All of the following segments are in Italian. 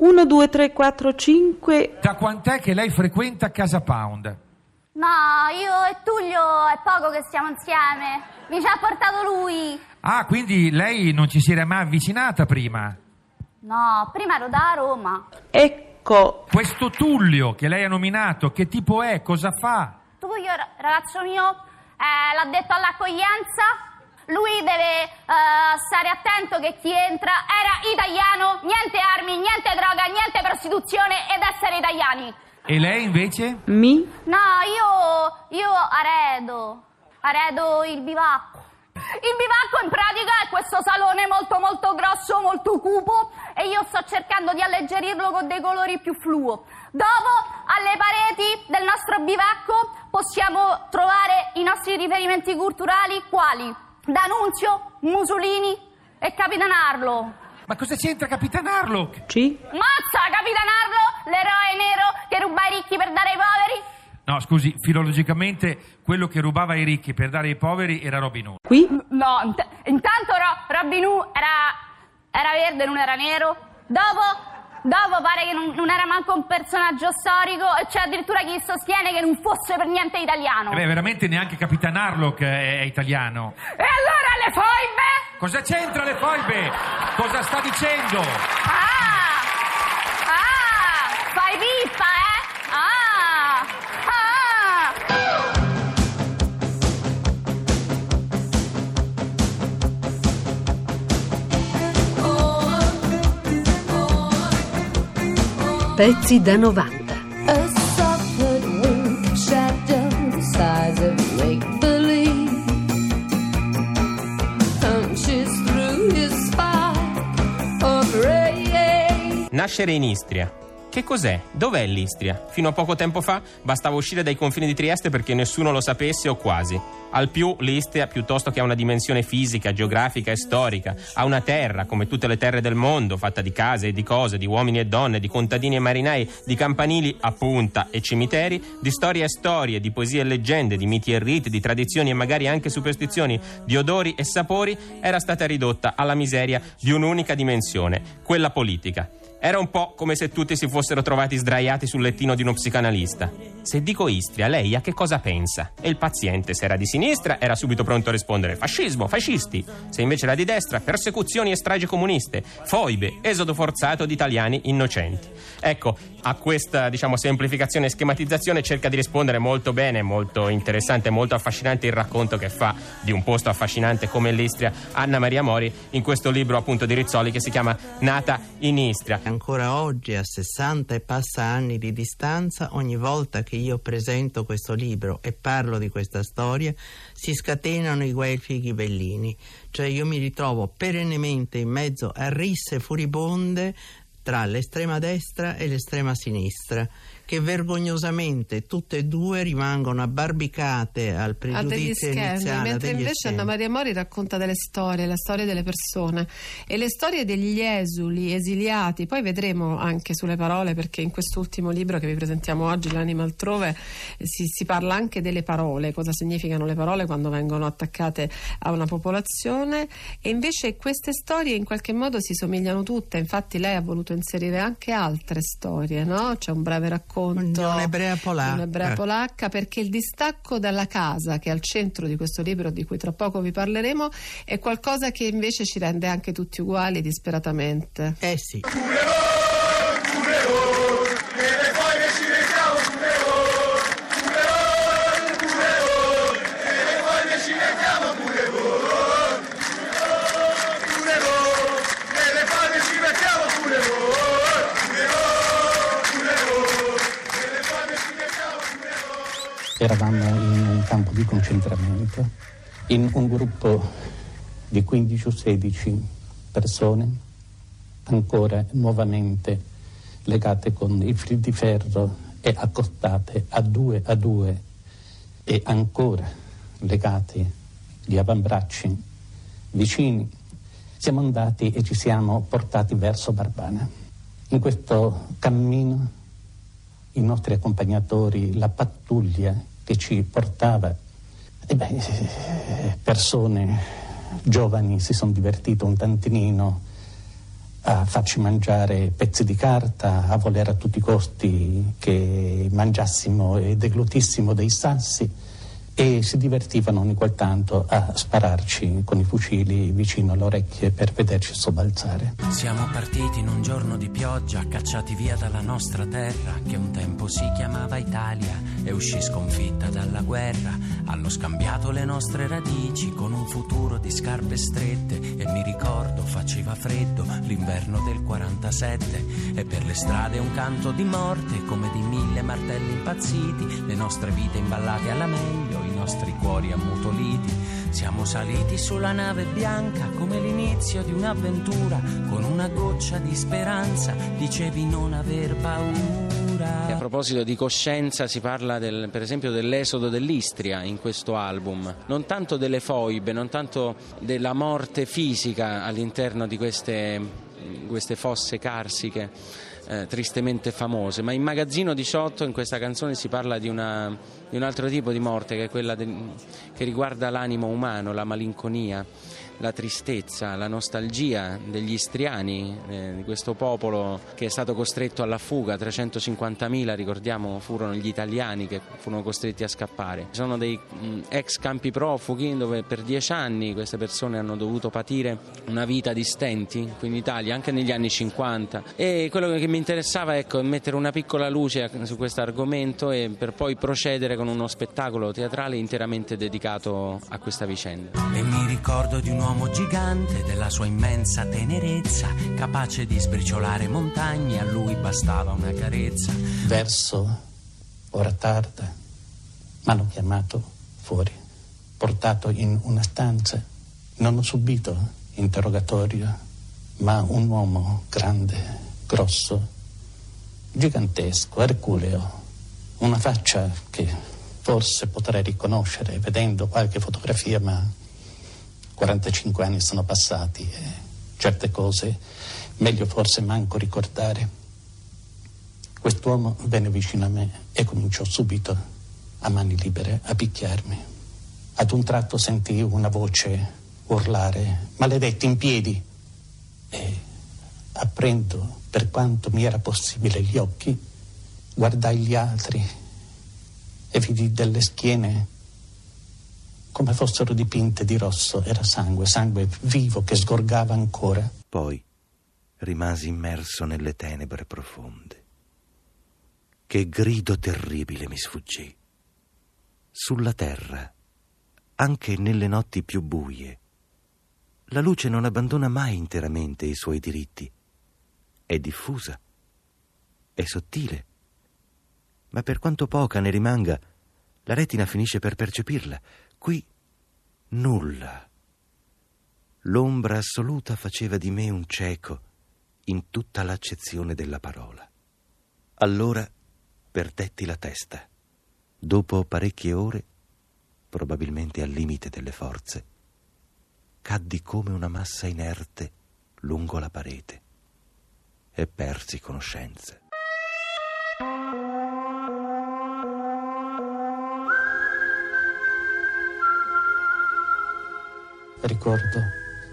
1, 2, 3, 4, 5. Da quant'è che lei frequenta Casa Pound? No, io e Tullio è poco che stiamo insieme. Mi ci ha portato lui. Ah, quindi lei non ci si era mai avvicinata prima? No, prima ero da Roma. Ecco. Questo Tullio che lei ha nominato, che tipo è? Cosa fa? Tullio, ra- ragazzo mio, eh, l'ha detto all'accoglienza. Lui deve eh, stare attento che chi entra era italiano, niente armi, niente droga, niente prostituzione ed essere italiani. E lei invece? Mi. No, io, io aredo, aredo il bivacco. Il bivacco in pratica è questo salone molto molto grosso, molto cupo e io sto cercando di alleggerirlo con dei colori più fluo. Dopo, alle pareti del nostro bivacco possiamo trovare i nostri riferimenti culturali quali D'Annunzio, Mussolini e Capitan Harlow. Ma cosa c'entra Capitan Harlock? C. Mazza, Capitan Harlow, l'eroe nero che ruba ai ricchi per dare ai poveri? No, scusi, filologicamente quello che rubava ai ricchi per dare ai poveri era Robin Hood. Qui. No, int- intanto Ro- Robin Hood era, era verde, non era nero. Dopo, dopo pare che non, non era manco un personaggio storico e c'è addirittura chi sostiene che non fosse per niente italiano. Eh Beh, veramente neanche Capitan Harlock è, è italiano. E allora le foibe? Cosa c'entra le foibe? Cosa sta dicendo? Ah! Ah! Spike of ray. Nascere in Istria. Che cos'è? Dov'è l'Istria? Fino a poco tempo fa bastava uscire dai confini di Trieste perché nessuno lo sapesse o quasi. Al più l'Istria, piuttosto che ha una dimensione fisica, geografica e storica, ha una terra, come tutte le terre del mondo, fatta di case e di cose, di uomini e donne, di contadini e marinai, di campanili a punta e cimiteri, di storie e storie, di poesie e leggende, di miti e riti, di tradizioni e magari anche superstizioni, di odori e sapori, era stata ridotta alla miseria di un'unica dimensione, quella politica. Era un po' come se tutti si fossero trovati sdraiati sul lettino di uno psicanalista. Se dico Istria, lei a che cosa pensa? E il paziente, se era di sinistra, era subito pronto a rispondere fascismo, fascisti. Se invece era di destra, persecuzioni e stragi comuniste, foibe, esodo forzato di italiani innocenti. Ecco, a questa, diciamo, semplificazione e schematizzazione cerca di rispondere molto bene, molto interessante, molto affascinante il racconto che fa di un posto affascinante come l'Istria Anna Maria Mori in questo libro appunto di Rizzoli che si chiama Nata in Istria. Ancora oggi, a 60 e passa anni di distanza, ogni volta che io presento questo libro e parlo di questa storia, si scatenano i guelfi ghibellini. Cioè io mi ritrovo perennemente in mezzo a risse furibonde tra l'estrema destra e l'estrema sinistra, che vergognosamente tutte e due rimangono abbarbicate al a degli pregiudizio schermi, iniziale. a mentre invece schermi. Anna Maria Mori racconta delle storie, la storia delle persone e le storie degli esuli, esiliati. Poi vedremo anche sulle parole, perché in quest'ultimo libro che vi presentiamo oggi, L'anima altrove, si, si parla anche delle parole, cosa significano le parole quando vengono attaccate a una popolazione. E invece queste storie in qualche modo si somigliano tutte. Infatti, lei ha voluto inserire anche altre storie, no? C'è un breve racconto. Di un'ebrea polacca. Un'ebrea polacca, perché il distacco dalla casa, che è al centro di questo libro di cui tra poco vi parleremo, è qualcosa che invece ci rende anche tutti uguali disperatamente. Eh sì. Eravamo in un campo di concentramento, in un gruppo di 15 o 16 persone, ancora nuovamente legate con i fili di ferro e accostate a due a due e ancora legati gli avambracci vicini. Siamo andati e ci siamo portati verso Barbana. In questo cammino i nostri accompagnatori, la pattuglia che ci portava, e beh, eh, persone giovani si sono divertite un tantinino a farci mangiare pezzi di carta, a voler a tutti i costi che mangiassimo e deglutissimo dei sassi e si divertivano ogni qual tanto a spararci con i fucili vicino alle orecchie per vederci sobbalzare. Siamo partiti in un giorno di pioggia, cacciati via dalla nostra terra, che un tempo si chiamava Italia, e uscì sconfitta dalla guerra. Hanno scambiato le nostre radici con un futuro di scarpe strette, e mi ricordo faceva freddo l'inverno del 47, e per le strade un canto di morte, come di mille martelli impazziti, le nostre vite imballate alla meglio i nostri cuori ammutoliti. Siamo saliti sulla nave bianca come l'inizio di un'avventura, con una goccia di speranza, dicevi non aver paura. A proposito di coscienza si parla del, per esempio dell'esodo dell'Istria in questo album, non tanto delle foibe, non tanto della morte fisica all'interno di queste, queste fosse carsiche eh, tristemente famose, ma in Magazzino 18 in questa canzone si parla di, una, di un altro tipo di morte che è quella de, che riguarda l'animo umano, la malinconia, la tristezza, la nostalgia degli istriani, eh, di questo popolo che è stato costretto alla fuga, 350.000 ricordiamo furono gli italiani che furono costretti a scappare. Sono dei mh, ex campi profughi dove per dieci anni queste persone hanno dovuto patire una vita di stenti qui in Italia, anche negli anni 50 e quello che mi interessava ecco, è mettere una piccola luce su questo argomento e per poi procedere con uno spettacolo teatrale interamente dedicato a questa vicenda. E mi ricordo di un uomo gigante, della sua immensa tenerezza, capace di sbriciolare montagne, a lui bastava una carezza. Verso ora tarda, m'hanno chiamato fuori, portato in una stanza. Non ho subito interrogatorio, ma un uomo grande, grosso, gigantesco, erculeo, una faccia che forse potrei riconoscere vedendo qualche fotografia, ma 45 anni sono passati e certe cose meglio forse manco ricordare. Quest'uomo venne vicino a me e cominciò subito, a mani libere, a picchiarmi. Ad un tratto sentii una voce urlare, maledetti in piedi! E aprendo per quanto mi era possibile gli occhi, guardai gli altri e vidi delle schiene come fossero dipinte di rosso. Era sangue, sangue vivo che sgorgava ancora. Poi rimasi immerso nelle tenebre profonde. Che grido terribile mi sfuggì. Sulla terra, anche nelle notti più buie, la luce non abbandona mai interamente i suoi diritti. È diffusa, è sottile, ma per quanto poca ne rimanga, la retina finisce per percepirla. Qui nulla. L'ombra assoluta faceva di me un cieco in tutta l'accezione della parola. Allora perdetti la testa. Dopo parecchie ore, probabilmente al limite delle forze, caddi come una massa inerte lungo la parete e persi conoscenza. Ricordo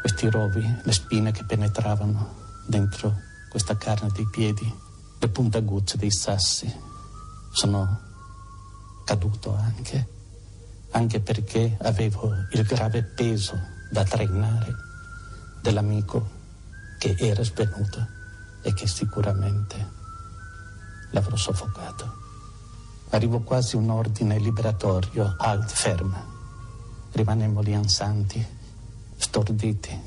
questi rovi, le spine che penetravano dentro questa carne dei piedi, le puntaguzze dei sassi. Sono caduto anche, anche perché avevo il grave peso da trainare dell'amico che era svenuto e che sicuramente l'avrò soffocato. Arrivò quasi un ordine liberatorio, alt, ferma. Rimanemmo lì ansanti storditi,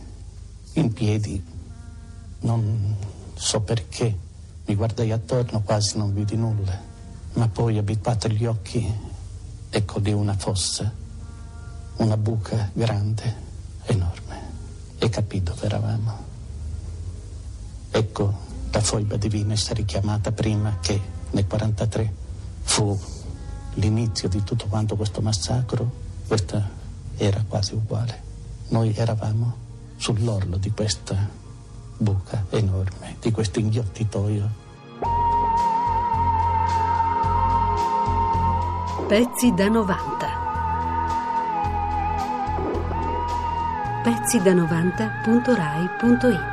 in piedi. Non so perché. Mi guardai attorno, quasi non vidi nulla. Ma poi, abituato gli occhi, ecco lì una fossa, una buca grande, enorme. E capì dove eravamo. Ecco la foiba divina essere richiamata prima che nel 43 fu l'inizio di tutto quanto questo massacro. Questa era quasi uguale. Noi eravamo sull'orlo di questa buca enorme, di questo inghiottitoio. Pezzi da 90. Pezzi da 90.rai.it